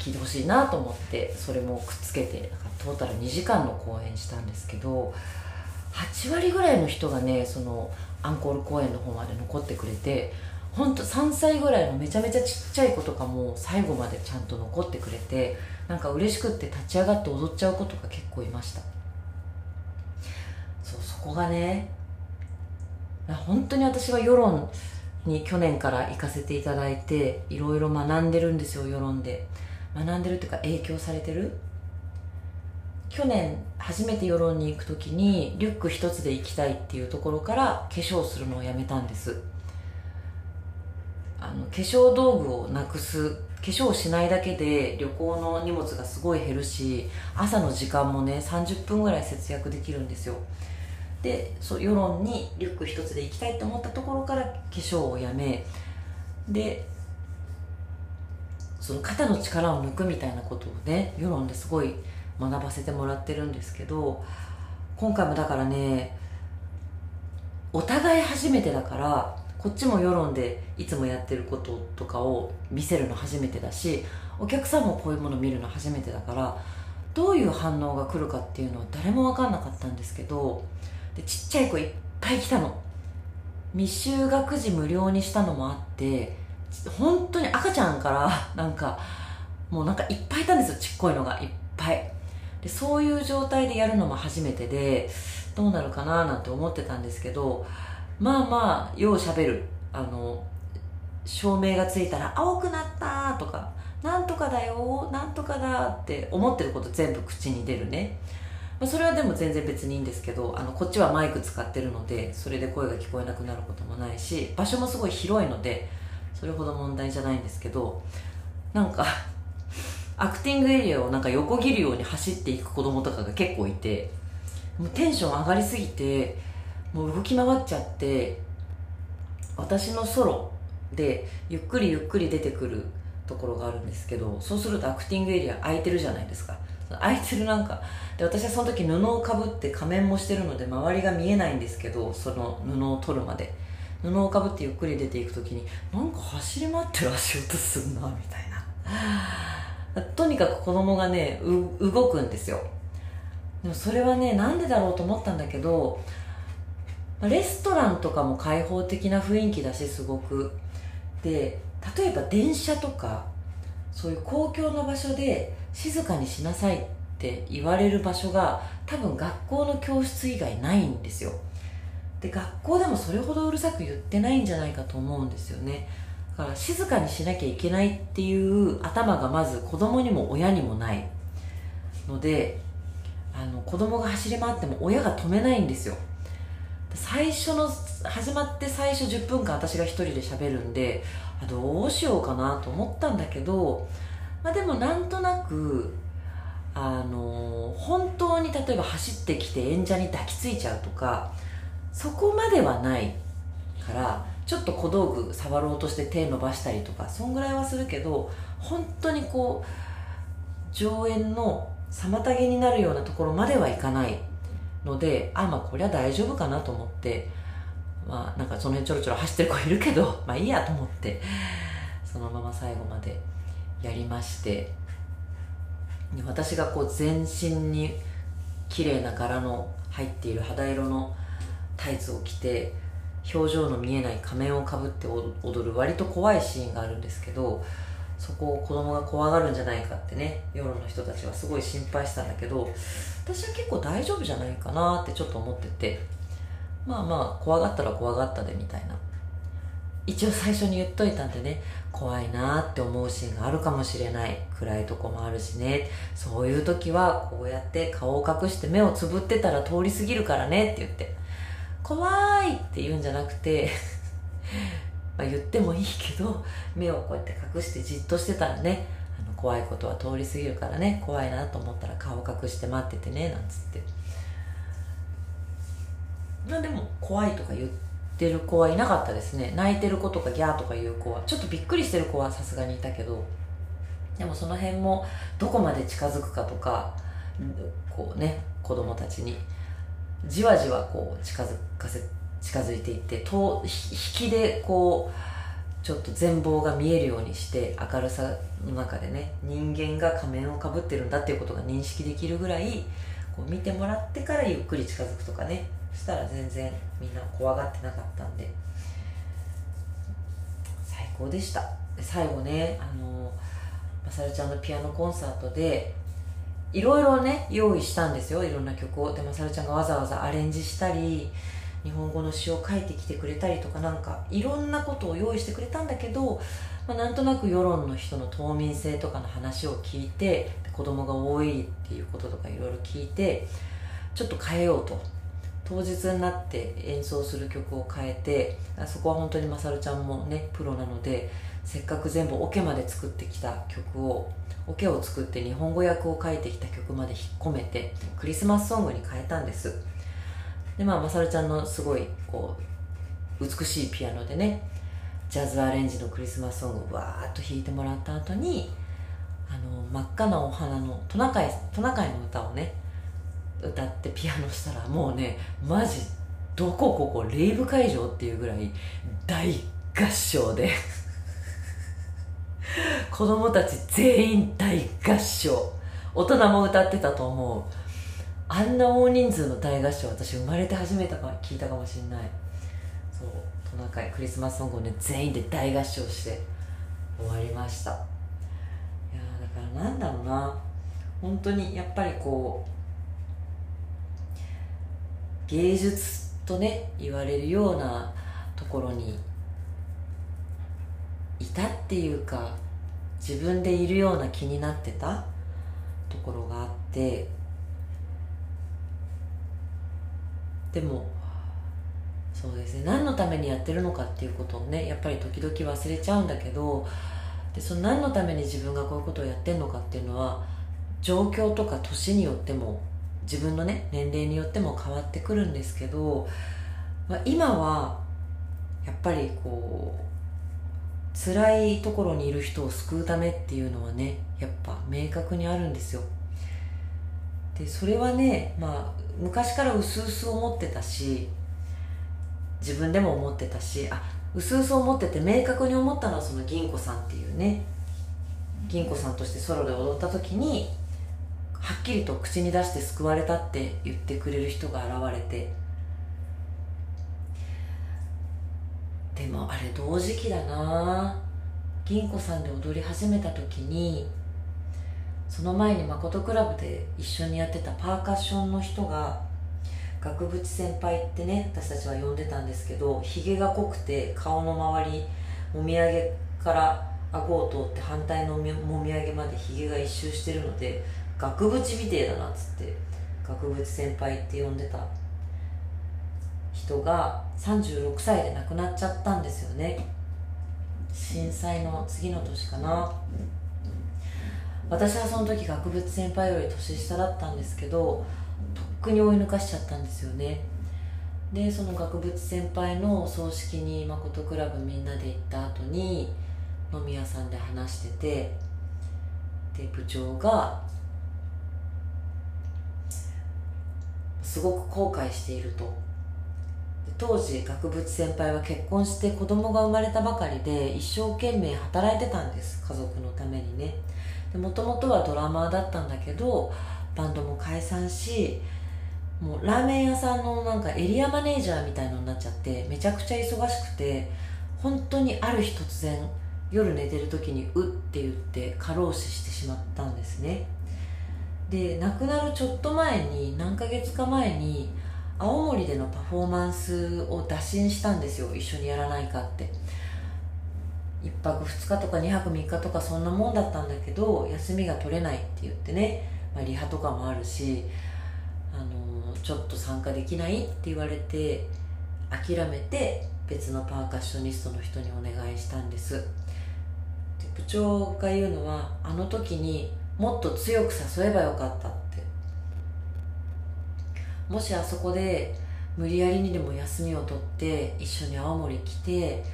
聴いてほしいなと思ってそれもくっつけてトータル2時間の公演したんですけど8割ぐらいの人がねそのアンコール公演の方まで残ってくれて本当3歳ぐらいのめちゃめちゃちっちゃい子とかも最後までちゃんと残ってくれてなんか嬉しくって立ち上がって踊っちゃう子とか結構いました。そうそこがね本当に私は世論に去年から行かせていただいていろいろ学んでるんですよ世論で。学んでるっていうか影響されてる？去年初めて世論に行く時にリュック一つで行きたいっていうところから化粧するのをやめたんです。あの化粧道具をなくす化粧しないだけで旅行の荷物がすごい減るし朝の時間もね30分ぐらい節約できるんですよ。でそう世論にリュック一つで行きたいと思ったところから化粧をやめ。でその肩の力を抜くみたいなことをね世論ですごい学ばせてもらってるんですけど今回もだからねお互い初めてだからこっちも世論でいつもやってることとかを見せるの初めてだしお客さんもこういうもの見るの初めてだからどういう反応が来るかっていうのは誰も分かんなかったんですけどでちっちゃい子いっぱい来たの。未就学児無料にしたのもあって本当に赤ちゃんから なんかもうなんかいっぱいいたんですよ。ちっこいのがいっぱい。でそういう状態でやるのも初めてでどうなるかななんて思ってたんですけどまあまあようしゃべる。あの照明がついたら青くなったとかなんとかだよなんとかだって思ってること全部口に出るね。それはでも全然別にいいんですけどあのこっちはマイク使ってるのでそれで声が聞こえなくなることもないし場所もすごい広いのでそれほど問題じゃないんですけどなんか アクティングエリアをなんか横切るように走っていく子供とかが結構いてもうテンション上がりすぎてもう動き回っちゃって私のソロでゆっくりゆっくり出てくるところがあるんですけどそうするとアクティングエリア空いてるじゃないですか。空いてるなんかで私はその時布をかぶって仮面もしてるので周りが見えないんですけどその布を取るまで。布をかぶってゆっくり出ていく時になんか走り回ってる足音すんなみたいな。とにかく子供がね動くんですよ。でもそれはねなんでだろうと思ったんだけどレストランとかも開放的な雰囲気だしすごく。で例えば電車とかそういう公共の場所で静かにしなさいって言われる場所が多分学校の教室以外ないんですよ。で学校でもそれほどうるさく言ってないんじゃないかと思うんですよね。だから静かにしなきゃいけないっていう頭がまず子供にも親にもないのであの子供が走り回っても親が止めないんですよ。最初の始まって最初10分間私が一人で喋るんでどうしようかなと思ったんだけど、まあ、でもなんとなくあの本当に例えば走ってきて演者に抱きついちゃうとかそこまではないからちょっと小道具触ろうとして手伸ばしたりとかそんぐらいはするけど本当にこう上演の妨げになるようなところまではいかないのであまあこれは大丈夫かなと思ってまあなんかその辺ちょろちょろ走ってる子いるけど まあいいやと思ってそのまま最後までやりまして。私がこう全身に綺麗な柄の入っている肌色のタイツを着て表情の見えない仮面をかぶって踊る割と怖いシーンがあるんですけどそこを子供が怖がるんじゃないかってね世論の人たちはすごい心配したんだけど私は結構大丈夫じゃないかなってちょっと思っててまあまあ怖がったら怖がったでみたいな。一応最初に言っといたんでね怖いなって思うシーンがあるかもしれない暗いとこもあるしねそういう時はこうやって顔を隠して目をつぶってたら通り過ぎるからねって言って怖いって言うんじゃなくて まあ言ってもいいけど目をこうやって隠してじっとしてたらねあの怖いことは通り過ぎるからね怖いなと思ったら顔隠して待っててねなんつって。まあでも怖いとか言ってる子はいなかったですね。泣いてる子とかギャーとか言う子はちょっとびっくりしてる子はさすがにいたけどでもその辺もどこまで近づくかとかこうね子供たちにじわじわこう近づかせ近づいていってと引きでこうちょっと全貌が見えるようにして明るさの中でね人間が仮面をかぶってるんだっていうことが認識できるぐらいこう見てもらってからゆっくり近づくとかねしたら全然みんな怖がってなかったんで。最高でした。最後ねあのまさるちゃんのピアノコンサートでいろいろね用意したんですよ。いろんな曲を。でまさるちゃんがわざわざアレンジしたり日本語の詩を書いてきてくれたりとかなんかいろんなことを用意してくれたんだけど、まあ、なんとなく世論の人の冬眠性とかの話を聞いて子供が多いっていうこととかいろいろ聞いてちょっと変えようと。当日になって演奏する曲を変えてそこは本当にまさるちゃんもねプロなのでせっかく全部オケまで作ってきた曲をオケを作って日本語訳を書いてきた曲まで引っ込めてクリスマスソングに変えたんです。でまあまさるちゃんのすごいこう美しいピアノでねジャズアレンジのクリスマスソングをわーっと弾いてもらった後にあの真っ赤なお花のトナカイトナカイの歌をね歌ってピアノしたらもうねマジどこここレイブ会場っていうぐらい大合唱で。子供たち全員大合唱。大人も歌ってたと思う。あんな大人数の大合唱私生まれて初めて聞いたかもしれない。そうトナカイクリスマスソングをね全員で大合唱して終わりました。いやだからなんだろうな。本当にやっぱりこう芸術とね言われるようなところにいたっていうか自分でいるような気になってた？ところがあって。でもそうですね。何のためにやってるのかっていうことをねやっぱり時々忘れちゃうんだけどでその何のために自分がこういうことをやってるのかっていうのは状況とか年によっても自分のね年齢によっても変わってくるんですけど、まあ、今はやっぱりこう辛いところにいる人を救うためっていうのはねやっぱ明確にあるんですよ。でそれはねまあ昔からうすうす思ってたし自分でも思ってたしあうすうす思ってて明確に思ったのはその銀子さんっていうね銀子さんとしてソロで踊った時にはっきりと口に出して救われたって言ってくれる人が現れてでもあれ同時期だな。銀子さんで踊り始めた時にその前に誠クラブで一緒にやってたパーカッションの人が額縁先輩ってね私たちは呼んでたんですけどひげが濃くて顔の周りもみあげから顎を通って反対のもみあげまでひげが一周してるので額縁みてえだなっつって額縁先輩って呼んでた人が36歳で亡くなっちゃったんですよね。震災の次の年かな。私はその時額縁先輩より年下だったんですけどとっくに追い抜かしちゃったんですよね。でその額縁先輩の葬式に誠クラブみんなで行った後に飲み屋さんで話しててで部長がすごく後悔していると。当時額縁先輩は結婚して子供が生まれたばかりで一生懸命働いてたんです家族のためにね。もともとはドラマーだったんだけどバンドも解散しもうラーメン屋さんのなんかエリアマネージャーみたいのになっちゃってめちゃくちゃ忙しくて本当にある日突然夜寝てる時に「う」って言って過労死してしまったんですね。で亡くなるちょっと前に何ヶ月か前に青森でのパフォーマンスを打診したんですよ。一緒にやらないかって。1泊2日とか2泊3日とかそんなもんだったんだけど休みが取れないって言ってね、まあ、リハとかもあるし、あのー、ちょっと参加できないって言われて諦めて別のパーカッショニストの人にお願いしたんです。で部長が言うのはあの時にもっと強く誘えばよかったって。もしあそこで無理やりにでも休みを取って一緒に青森来て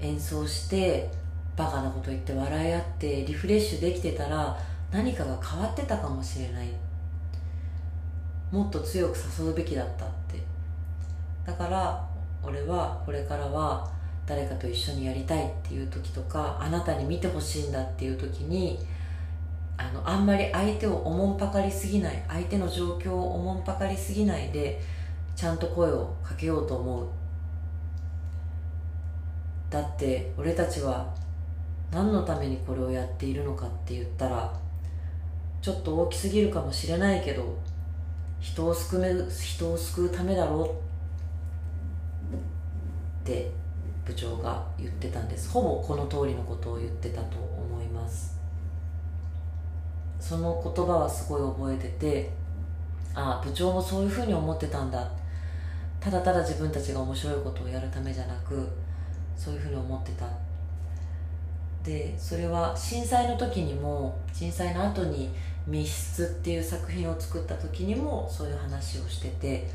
演奏してバカなこと言って笑い合ってリフレッシュできてたら何かが変わってたかもしれない。もっと強く誘うべきだったって。だから俺はこれからは誰かと一緒にやりたいっていう時とかあなたに見てほしいんだっていう時にあのあんまり相手をおもんぱかりすぎない相手の状況をおもんぱかりすぎないでちゃんと声をかけようと思う。だって俺たちは何のためにこれをやっているのかって言ったらちょっと大きすぎるかもしれないけど人を救う人を救うためだろうって部長が言ってたんです。ほぼこの通りのことを言ってたとその言葉はすごい覚えててああ部長もそういうふうに思ってたんだ。ただただ自分たちが面白いことをやるためじゃなくそういうふうに思ってた。でそれは震災の時にも震災の後に「密室」っていう作品を作った時にもそういう話をしてて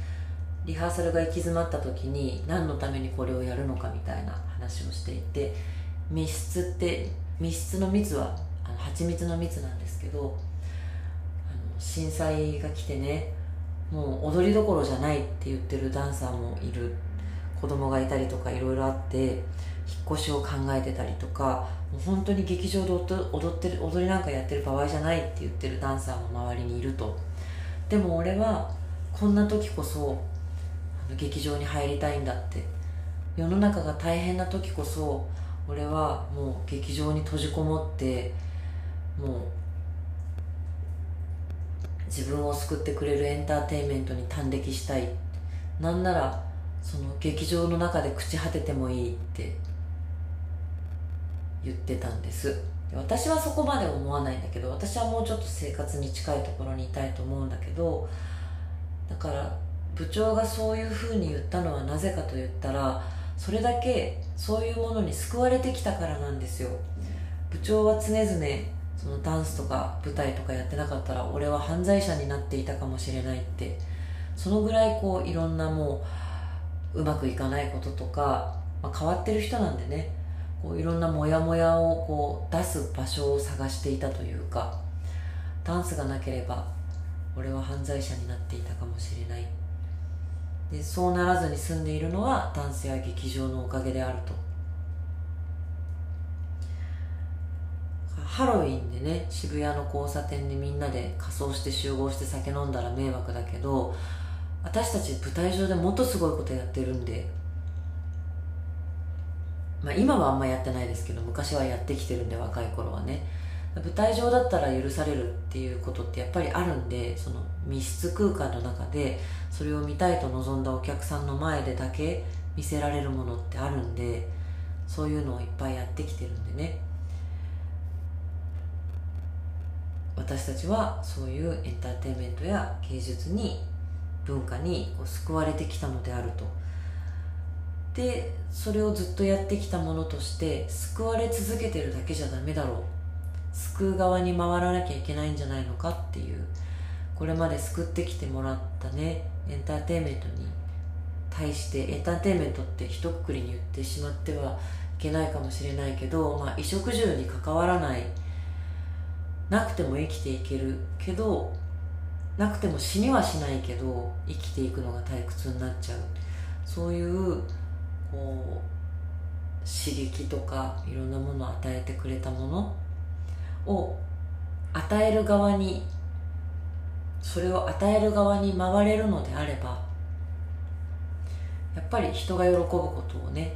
リハーサルが行き詰まった時に何のためにこれをやるのかみたいな話をしていて密室って密室の蜜はあの蜂蜜の蜜なんです。けどあの震災が来てねもう踊りどころじゃないって言ってるダンサーもいる。子供がいたりとかいろいろあって引っ越しを考えてたりとかもう本当に劇場で踊ってる踊りなんかやってる場合じゃないって言ってるダンサーも周りにいると。でも俺はこんな時こそあの劇場に入りたいんだって。世の中が大変な時こそ俺はもう劇場に閉じこもってもう自分を救ってくれるエンターテインメントに端的したい。なんならその劇場の中で朽ち果ててもいいって言ってたんです。私はそこまで思わないんだけど私はもうちょっと生活に近いところにいたいと思うんだけどだから部長がそういうふうに言ったのはなぜかと言ったらそれだけそういうものに救われてきたからなんですよ。部長は常々そのダンスとか舞台とかやってなかったら俺は犯罪者になっていたかもしれないってそのぐらいこういろんなもううまくいかないこととか、まあ、変わってる人なんでねこういろんなモヤモヤをこう出す場所を探していたというかダンスがなければ俺は犯罪者になっていたかもしれない。でそうならずに済んでいるのはダンスや劇場のおかげであると。ハロウィンでね渋谷の交差点でみんなで仮装して集合して酒飲んだら迷惑だけど私たち舞台上でもっとすごいことやってるんでまあ今はあんまやってないですけど昔はやってきてるんで若い頃はね。舞台上だったら許されるっていうことってやっぱりあるんでその密室空間の中でそれを見たいと望んだお客さんの前でだけ見せられるものってあるんでそういうのをいっぱいやってきてるんでね。私たちはそういうエンターテインメントや芸術に文化にこう救われてきたのであると。でそれをずっとやってきたものとして救われ続けてるだけじゃダメだろう。救う側に回らなきゃいけないんじゃないのかっていう。これまで救ってきてもらったねエンターテインメントに対してエンターテインメントって一括りに言ってしまってはいけないかもしれないけど、まあ、衣食住に関わらないなくても生きていけるけどなくても死にはしないけど生きていくのが退屈になっちゃう。そういうこう刺激とかいろんなものを与えてくれたものを与える側にそれを与える側に回れるのであればやっぱり人が喜ぶことをね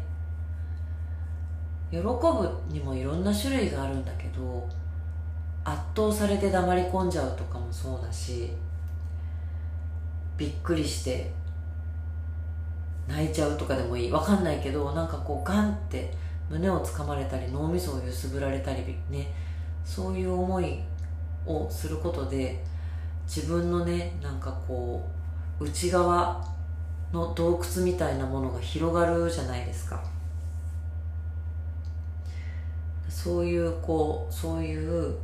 喜ぶにもいろんな種類があるんだけど圧倒されて黙り込んじゃうとかもそうだしびっくりして泣いちゃうとかでもいい。わかんないけどなんかこうガンって胸をつかまれたり脳みそを揺すぶられたりねそういう思いをすることで自分のねなんかこう内側の洞窟みたいなものが広がるじゃないですか。そういうこうそういう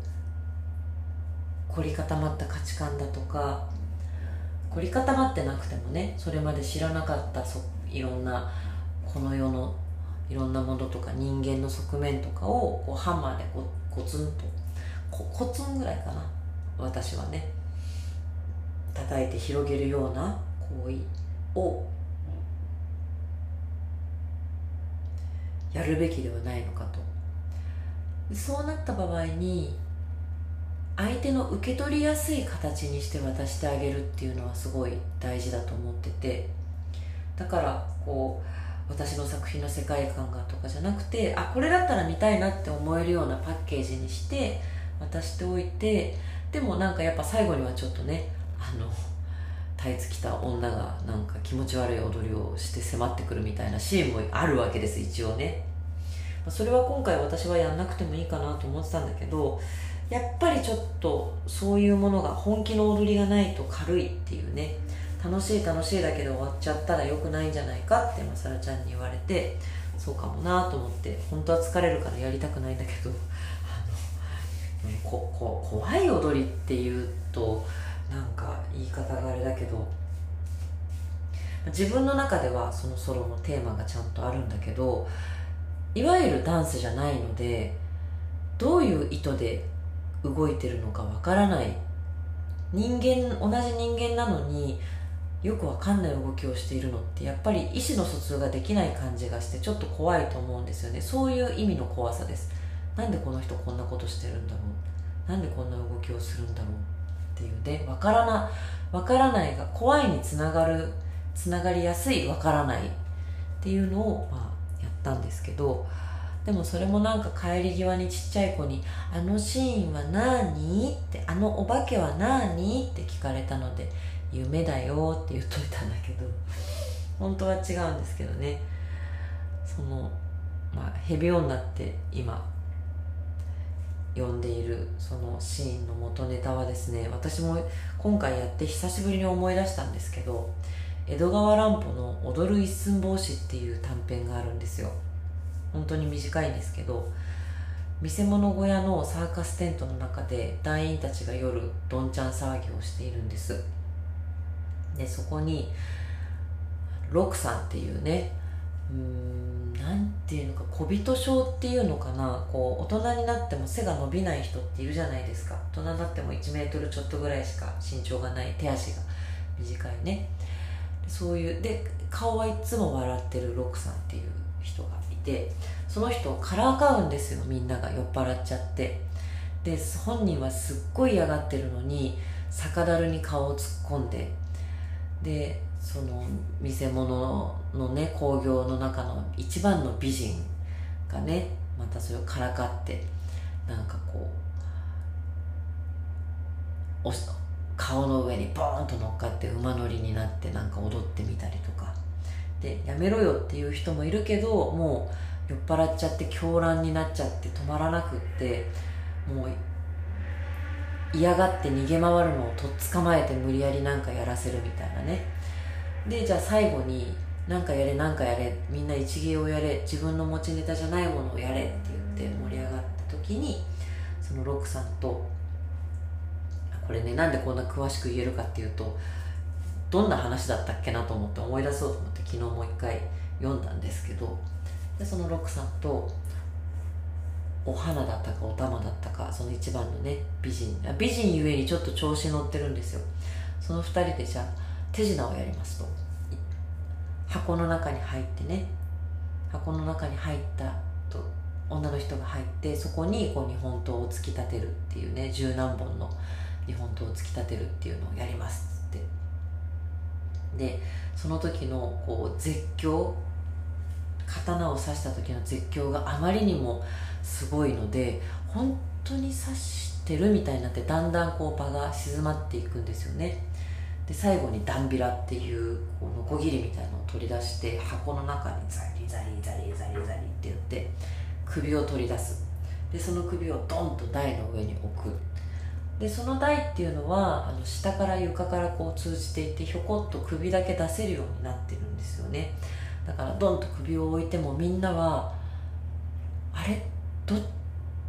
凝り固まった価値観だとか凝り固まってなくてもねそれまで知らなかったそいろんなこの世のいろんなものとか人間の側面とかをこうハンマーでこコツンとこコツンぐらいかな私はね。叩いて広げるような行為をやるべきではないのかと。そうなった場合に相手の受け取りやすい形にして渡してあげるっていうのはすごい大事だと思っててだからこう私の作品の世界観がとかじゃなくてあこれだったら見たいなって思えるようなパッケージにして渡しておいてでもなんかやっぱ最後にはちょっとねあのタイツ着た女がなんか気持ち悪い踊りをして迫ってくるみたいなシーンもあるわけです一応ね。それは今回私はやんなくてもいいかなと思ってたんだけどやっぱりちょっとそういうものが本気の踊りがないと軽いっていうね。楽しい楽しいだけで終わっちゃったらよくないんじゃないかってまさらちゃんに言われて。そうかもなと思って。本当は疲れるからやりたくないんだけど。あのここ怖い踊りっていうとなんか言い方があれだけど。自分の中ではそのソロのテーマがちゃんとあるんだけどいわゆるダンスじゃないのでどういう意図で動いてるのかわからない。人間同じ人間なのによくわかんない動きをしているのってやっぱり意思の疎通ができない感じがしてちょっと怖いと思うんですよね。そういう意味の怖さです。なんでこの人こんなことしてるんだろう。なんでこんな動きをするんだろうっていうでわからなわからないが怖いにつながるつながりやすいわからないっていうのを、まあ、やったんですけどでもそれもなんか帰り際にちっちゃい子に「あのシーンは何?」って「あのお化けは何?」って聞かれたので「夢だよ」って言っといたんだけど 本当は違うんですけどねそのまあヘビ女って今呼んでいるそのシーンの元ネタはですね私も今回やって久しぶりに思い出したんですけど江戸川乱歩の「踊る一寸法師」っていう短編があるんですよ本当に短いんですけど見せ物小屋のサーカステントの中で団員たちが夜どんちゃん騒ぎをしているんです。でそこにロクさんっていうねうーんなんていうのか小人症っていうのかなこう大人になっても背が伸びない人っているじゃないですか。大人になっても1メートルちょっとぐらいしか身長がない手足が短いね。そういうで顔はいつも笑ってるロクさんっていう人がてその人をからかうんですよみんなが酔っ払っちゃって。で本人はすっごい嫌がってるのに酒樽に顔を突っ込んで。でその見せ物のね興行の中の一番の美人がねまたそれをからかってなんかこうお顔の上にボーンと乗っかって馬乗りになってなんか踊ってみたりとか。でやめろよっていう人もいるけどもう酔っ払っちゃって狂乱になっちゃって止まらなくってもう嫌がって逃げ回るのをとっ捕まえて無理やりなんかやらせるみたいなね。でじゃあ最後に何かやれ何かやれみんな一芸をやれ自分の持ちネタじゃないものをやれって言って盛り上がった時にそのロックさんとこれねなんでこんな詳しく言えるかっていうとどんな話だったっけなと思って思い出そうと思って昨日もう一回読んだんですけどでそのロックさんとお花だったかお玉だったかその一番のね美人美人ゆえにちょっと調子乗ってるんですよ。その2人でじゃあ手品をやりますと。箱の中に入ってね箱の中に入ったと女の人が入ってそこにこう日本刀を突き立てるっていうね十何本の日本刀を突き立てるっていうのをやります。でその時のこう絶叫刀を刺した時の絶叫があまりにもすごいので本当に刺してるみたいになってだんだんこう場が静まっていくんですよね。で最後にダンビラっていうこうノコギリみたいのを取り出して箱の中にザリザリザリザリザリって言って首を取り出す。でその首をドンと台の上に置く。でその台っていうのはあの下から床からこう通じていてひょこっと首だけ出せるようになってるんですよね。だからドンと首を置いてもみんなはあれ？どっ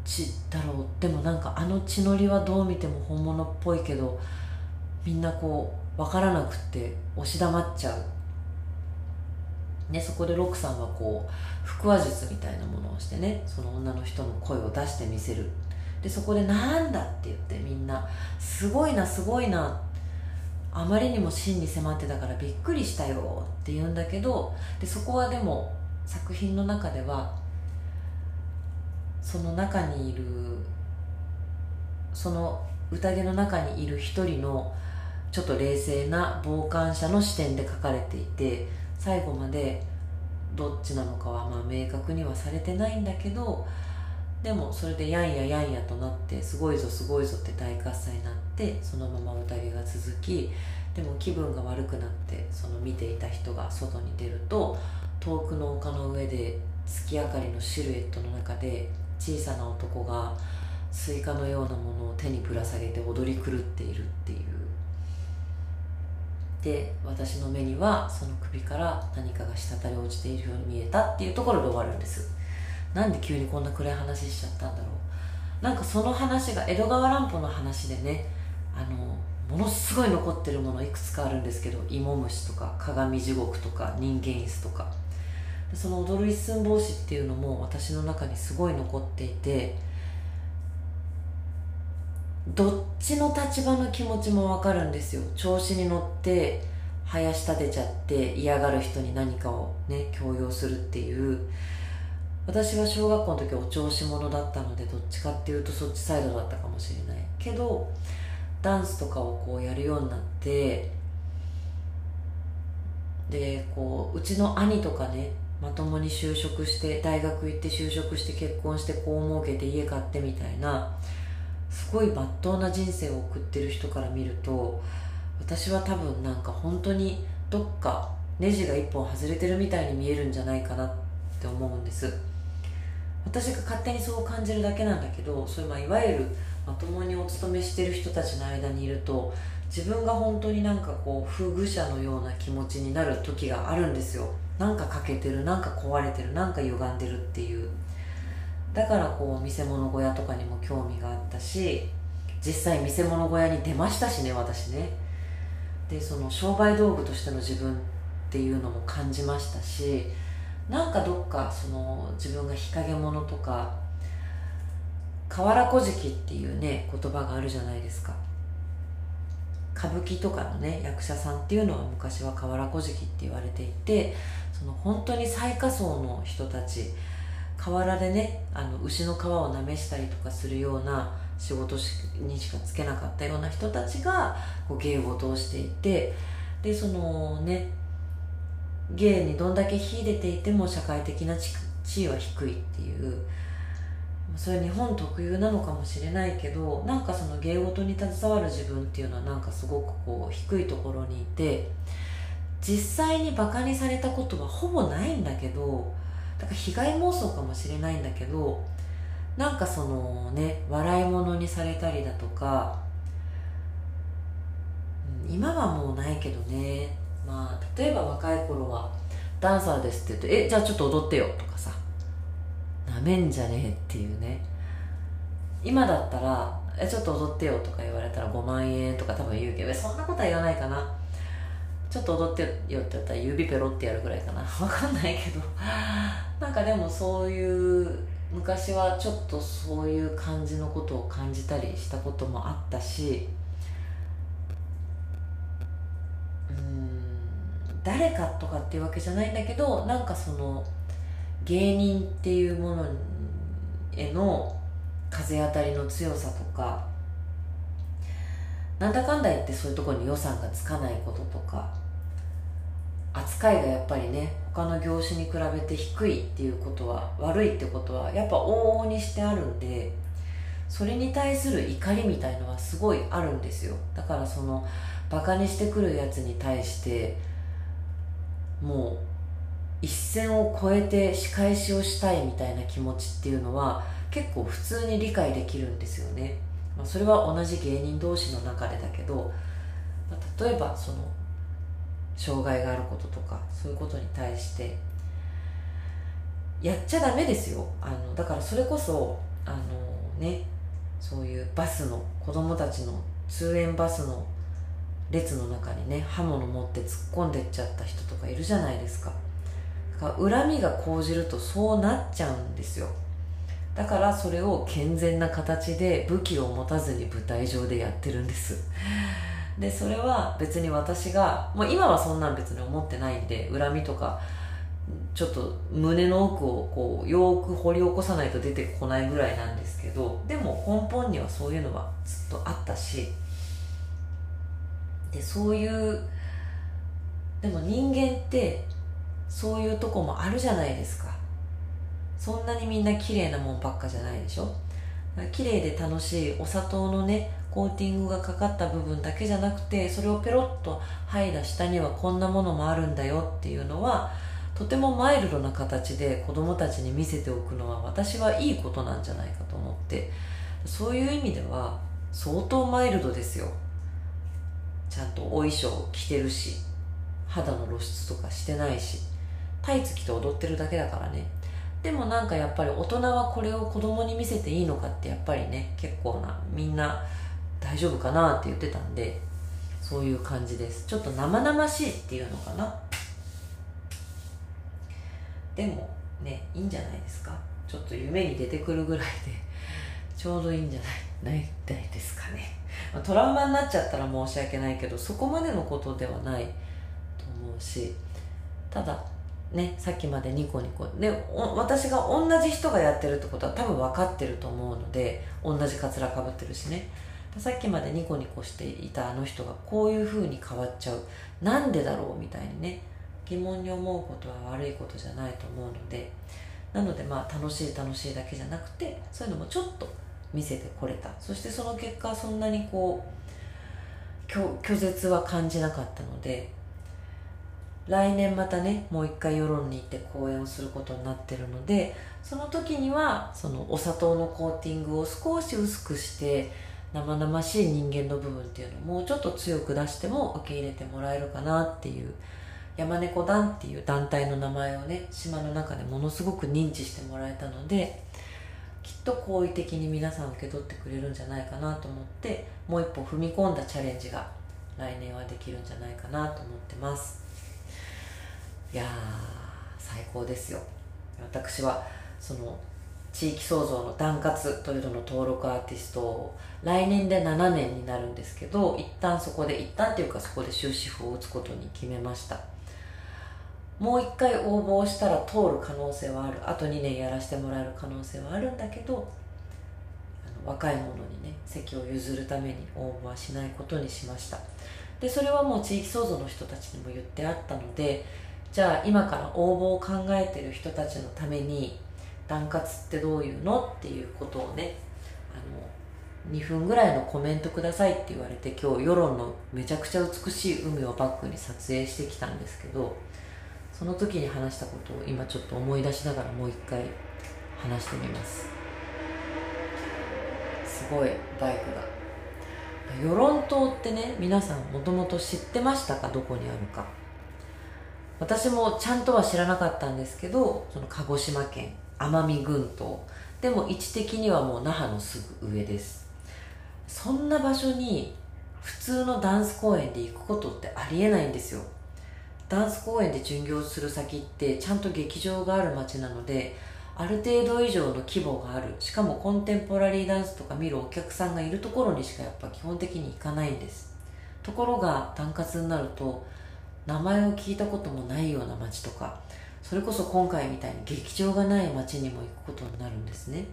ちだろう？でもなんかあの血のりはどう見ても本物っぽいけどみんなこう分からなくって押し黙っちゃう、ね、そこでロックさんはこう腹話術みたいなものをしてねその女の人の声を出してみせる。でそこで「なんだ!」って言ってみんな「すごいなすごいな」あまりにも真に迫ってたからびっくりしたよって言うんだけどでそこはでも作品の中ではその中にいるその宴の中にいる一人のちょっと冷静な傍観者の視点で書かれていて最後までどっちなのかはまあ明確にはされてないんだけどでもそれでやんややんやとなってすごいぞすごいぞって大喝采になってそのまま宴が続きでも気分が悪くなってその見ていた人が外に出ると遠くの丘の上で月明かりのシルエットの中で小さな男がスイカのようなものを手にぶら下げて踊り狂っているっていう。で私の目にはその首から何かが滴り落ちているように見えたっていうところで終わるんです。なんで急にこんな暗い話しちゃったんだろう。なんかその話が江戸川乱歩の話でねあのものすごい残ってるものいくつかあるんですけど芋虫とか鏡地獄とか人間椅子とか。その踊る一寸法師っていうのも私の中にすごい残っていてどっちの立場の気持ちも分かるんですよ。調子に乗って林立てちゃって嫌がる人に何かをね強要するっていう。私は小学校の時お調子者だったのでどっちかっていうとそっちサイドだったかもしれない。けどダンスとかをこうやるようになってでこううちの兄とかねまともに就職して大学行って就職して結婚して子を設けて家買ってみたいなすごいまっとうな人生を送ってる人から見ると私は多分なんか本当にどっかネジが一本外れてるみたいに見えるんじゃないかなって思うんです。私が勝手にそう感じるだけなんだけどそれまあいわゆるまともにお勤めしてる人たちの間にいると自分が本当になんかこう風愚者のような気持ちになる時があるんですよ。なんか欠けてるなんか壊れてるなんか歪んでるっていう。だからこう見せ物小屋とかにも興味があったし実際見せ物小屋に出ましたしね私ね。でその商売道具としての自分っていうのも感じましたしなんかどっかその自分が日陰者とか河原小敷っていうね言葉があるじゃないですか。歌舞伎とかのね役者さんっていうのは昔は河原小敷って言われていてその本当に最下層の人たち河原でねあの牛の皮をなめしたりとかするような仕事にしかつけなかったような人たちがこう芸事をしていてでそのね芸にどんだけ秀でていても社会的な地位は低いっていう。それは日本特有なのかもしれないけどなんかその芸事に携わる自分っていうのはなんかすごくこう低いところにいて実際にバカにされたことはほぼないんだけどだから被害妄想かもしれないんだけどなんかそのね笑い物にされたりだとか今はもうないけどね。まあ例えば若い頃はダンサーですって言うと「えじゃあちょっと踊ってよ」とかさなめんじゃねえっていうね。今だったら「えちょっと踊ってよ」とか言われたら5万円とか多分言うけどそんなことは言わないかなちょっと踊ってよって言ったら指ペロってやるぐらいかな。わかんないけど。なんかでもそういう昔はちょっとそういう感じのことを感じたりしたこともあったしうん誰かとかっていうわけじゃないんだけどなんかその芸人っていうものへの風当たりの強さとかなんだかんだ言ってそういうところに予算がつかないこととか扱いがやっぱりね他の業種に比べて低いっていうことは悪いってことはやっぱ往々にしてあるんでそれに対する怒りみたいのはすごいあるんですよ。だからそのバカにしてくるやつに対してもう一線を越えて仕返しをしたいみたいな気持ちっていうのは結構普通に理解できるんですよね、まあ、それは同じ芸人同士の中でだけど、まあ、例えばその障害があることとかそういうことに対してやっちゃダメですよ。あのだからそれこそあのねそういうバスの子供たちの通園バスの列の中にね刃物持って突っ込んでっちゃった人とかいるじゃないですか。か恨みが講じるとそうなっちゃうんですよ。だからそれを健全な形で武器を持たずに舞台上でやってるんです。でそれは別に私がもう今はそんなん別に思ってないんで恨みとかちょっと胸の奥をこうよく掘り起こさないと出てこないぐらいなんですけどでも根本にはそういうのはずっとあったしでそういうでも人間ってそういうとこもあるじゃないですか。そんなにみんな綺麗なもんばっかじゃないでしょ。綺麗で楽しいお砂糖のねコーティングがかかった部分だけじゃなくてそれをペロッと剥いだ下にはこんなものもあるんだよっていうのはとてもマイルドな形で子供たちに見せておくのは私はいいことなんじゃないかと思って。そういう意味では相当マイルドですよ。ちゃんとお衣装着てるし肌の露出とかしてないしタイツ着て踊ってるだけだからね。でもなんかやっぱり大人はこれを子供に見せていいのかってやっぱりね結構なみんな大丈夫かなって言ってたんでそういう感じです。ちょっと生々しいっていうのかな。でもねいいんじゃないですか。ちょっと夢に出てくるぐらいでちょうどいいんじゃないないですかね、トラウマになっちゃったら申し訳ないけどそこまでのことではないと思うしただね、さっきまでニコニコで私が同じ人がやってるってことは多分分かってると思うので同じカツラかぶってるしね。さっきまでニコニコしていたあの人がこういう風に変わっちゃう。なんでだろうみたいにね疑問に思うことは悪いことじゃないと思うので。なのでまあ楽しい楽しいだけじゃなくてそういうのもちょっと見せてこれた。そしてその結果そんなにこう拒絶は感じなかったので来年またねもう一回世論に行って講演をすることになってるのでその時にはそのお砂糖のコーティングを少し薄くして生々しい人間の部分っていうのをもうちょっと強く出しても受け入れてもらえるかなっていう山猫団っていう団体の名前をね島の中でものすごく認知してもらえたのできっと好意的に皆さん受け取ってくれるんじゃないかなと思ってもう一歩踏み込んだチャレンジが来年はできるんじゃないかなと思ってます。いやー最高ですよ。私はその地域創造のダンカツというのの登録アーティストを来年で7年になるんですけど一旦そこで一旦っていうかそこで終止符を打つことに決めました。もう一回応募したら通る可能性はある。あと2年やらせてもらえる可能性はあるんだけど若い者にね席を譲るために応募はしないことにしました。でそれはもう地域創造の人たちにも言ってあったのでじゃあ今から応募を考えてる人たちのために段活ってどういうのっていうことをねあの2分ぐらいのコメントくださいって言われて今日世論のめちゃくちゃ美しい海をバックに撮影してきたんですけどその時に話したことを今ちょっと思い出しながらもう一回話してみます。すごいバイクが与論島ってね皆さんもともと知ってましたか？どこにあるか。私もちゃんとは知らなかったんですけどその鹿児島県奄美群島。でも位置的にはもう那覇のすぐ上です。そんな場所に普通のダンス公演で行くことってありえないんですよダンス公演で巡業する先ってちゃんと劇場がある街なのである程度以上の規模がある。しかもコンテンポラリーダンスとか見るお客さんがいるところにしかやっぱ基本的に行かないんです。ところが単活になると名前を聞いたこともないような街とかそれこそ今回みたいに劇場がない街にも行くことになるんですね。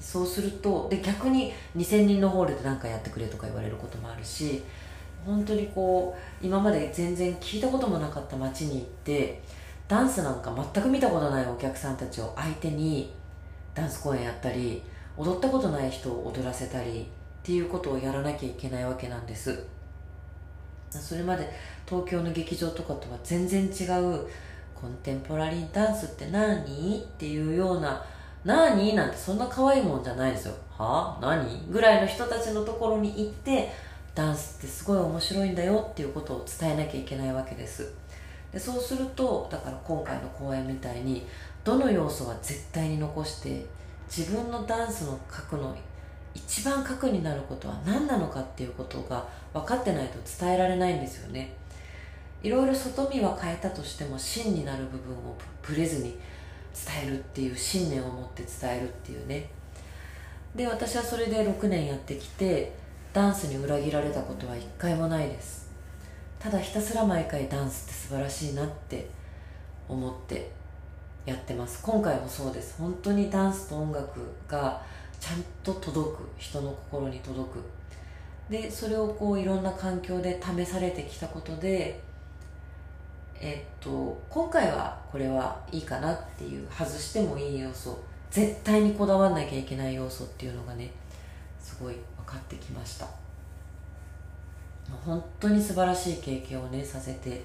そうするとで逆に2000人のホールで何かやってくれとか言われることもあるし本当にこう今まで全然聞いたこともなかった街に行ってダンスなんか全く見たことないお客さんたちを相手にダンス公演やったり踊ったことない人を踊らせたりっていうことをやらなきゃいけないわけなんです。それまで東京の劇場とかとは全然違うコンテンポラリーダンスって何？っていうような何？なんてそんな可愛いもんじゃないですよ。は？あ何？ぐらいの人たちのところに行ってダンスってすごい面白いんだよっていうことを伝えなきゃいけないわけです。でそうするとだから今回の公演みたいにどの要素は絶対に残して自分のダンスの核の一番核になることは何なのかっていうことが分かってないと伝えられないんですよね。いろいろ外見は変えたとしても真になる部分をぶれずに伝えるっていう信念を持って伝えるっていうね。で私はそれで6年やってきてダンスに裏切られたことは一回もないです。ただひたすら毎回ダンスって素晴らしいなって思ってやってます。今回もそうです。本当にダンスと音楽がちゃんと届く。人の心に届く。でそれをこういろんな環境で試されてきたことでえっと今回はこれはいいかなっていう外してもいい要素絶対にこだわんなきゃいけない要素っていうのがねすごい分かってきました。本当に素晴らしい経験をねさせて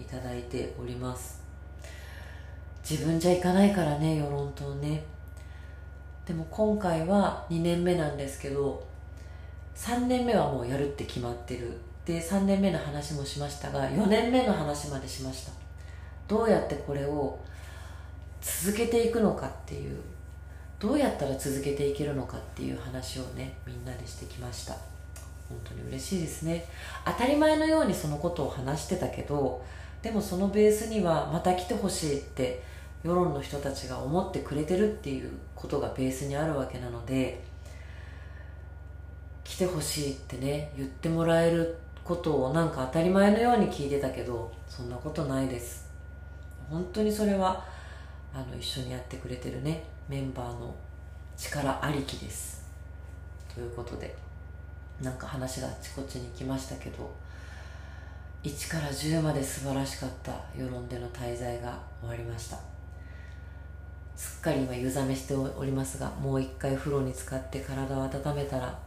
いただいております。自分じゃいかないからね世論とね。でも今回は2年目なんですけど3年目はもうやるって決まってる。で3年目の話もしましたが4年目の話までしました。どうやってこれを続けていくのかっていうどうやったら続けていけるのかっていう話をねみんなでしてきました。本当に嬉しいですね。当たり前のようにそのことを話してたけどでもそのベースにはまた来てほしいって世論の人たちが思ってくれてるっていうことがベースにあるわけなので来てほしいってね言ってもらえることをなんか当たり前のように聞いてたけどそんなことないです。本当にそれはあの一緒にやってくれてるねメンバーの力ありきです。ということでなんか話があっちこっちに行きましたけど1から10まで素晴らしかった世論での滞在が終わりました。すっかり今湯冷めしておりますがもう一回風呂に浸かって体を温めたら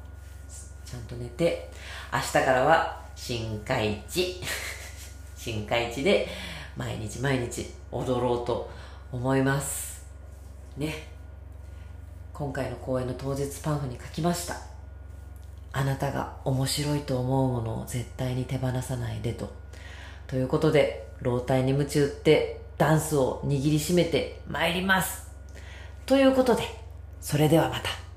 ちゃんと寝て明日からは新海地 新海地で毎日毎日踊ろうと思います。ね。今回の公演の当日パンフに書きましたあなたが面白いと思うものを絶対に手放さないでと。ということで、老体に夢中ってダンスを握りしめて参ります。ということで、それではまた。